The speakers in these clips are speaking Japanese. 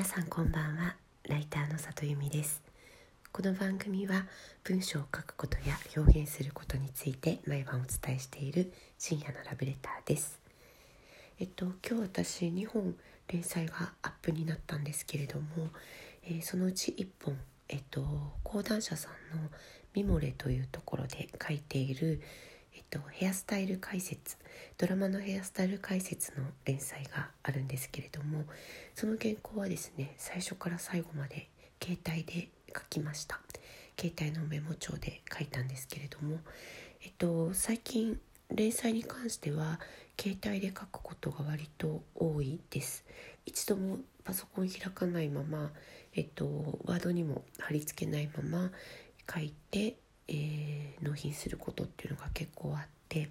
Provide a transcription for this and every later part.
皆さんこんばんは。ライターの里由美です。この番組は文章を書くことや表現することについて毎晩お伝えしている深夜のラブレターです。えっと今日私2本連載がアップになったんですけれども、えー、そのうち1本えっと講談社さんのミモレというところで書いていると、ヘアスタイル解説。ドラマのヘアスタイル解説の連載があるんですけれどもその原稿はですね最初から最後まで携帯で書きました。携帯のメモ帳で書いたんですけれども、えっと、最近連載に関しては携帯で書くことが割と多いです。一度もパソコン開かないまま、えっと、ワードにも貼り付けないまま書いてえー、納品することっていうのが結構あって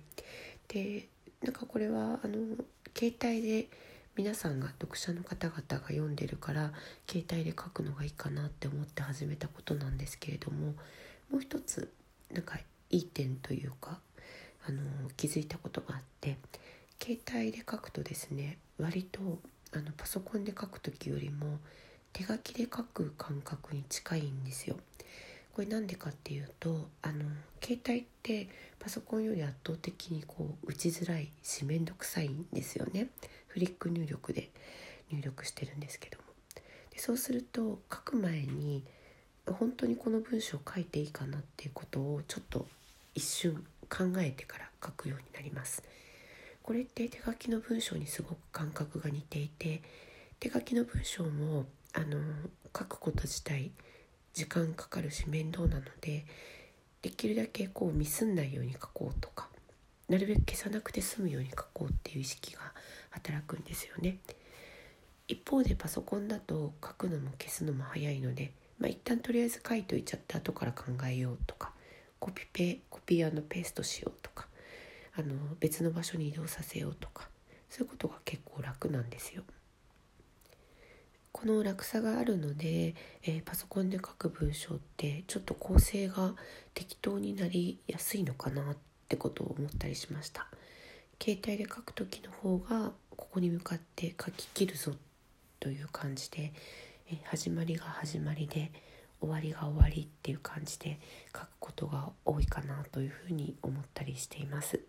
でなんかこれはあの携帯で皆さんが読者の方々が読んでるから携帯で書くのがいいかなって思って始めたことなんですけれどももう一つなんかいい点というかあの気づいたことがあって携帯で書くとですね割とあのパソコンで書く時よりも手書きで書く感覚に近いんですよ。これなんでかっていうとあの携帯ってパソコンより圧倒的にこう打ちづらいし面倒くさいんですよね。フリック入力で入力してるんですけども。でそうすると書く前に本当にこの文章を書いていいかなっていうことをちょっと一瞬考えてから書くようになります。これって手書きの文章にすごく感覚が似ていて手書きの文章もあの書くこと自体時間かかるし面倒なのでできるだけこうミスんないように書こうとかなるべく消さなくて済むように書こうっていう意識が働くんですよね。一方でパソコンだと書くのも消すのも早いので、まあ、一旦とりあえず書いといちゃって後から考えようとかコピペコピーペーストしようとかあの別の場所に移動させようとかそういうことが結構楽なんですよ。この落差があるので、えー、パソコンで書く文章ってちょっと構成が適当になりやすいのかなってことを思ったりしました携帯で書く時の方がここに向かって書き切るぞという感じで、えー、始まりが始まりで終わりが終わりっていう感じで書くことが多いかなというふうに思ったりしています。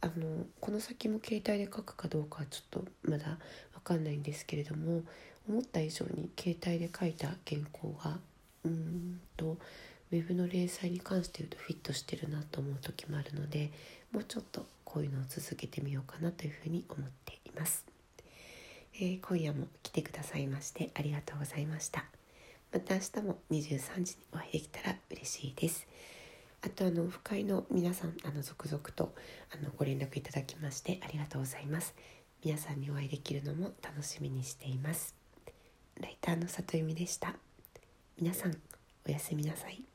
あのこの先も携帯で書くかどうかはちょっとまだ分かんないんですけれども思った以上に携帯で書いた原稿がうんとウェブの連載に関して言うとフィットしてるなと思う時もあるのでもうちょっとこういうのを続けてみようかなというふうに思っています、えー、今夜も来てくださいましてありがとうございました。また明日も23時にお会いできたら嬉しいです。あとあの不快の皆さんあの続々とあのご連絡いただきましてありがとうございます。皆さんにお会いできるのも楽しみにしています。ライターの里由美でした。皆さんおやすみなさい。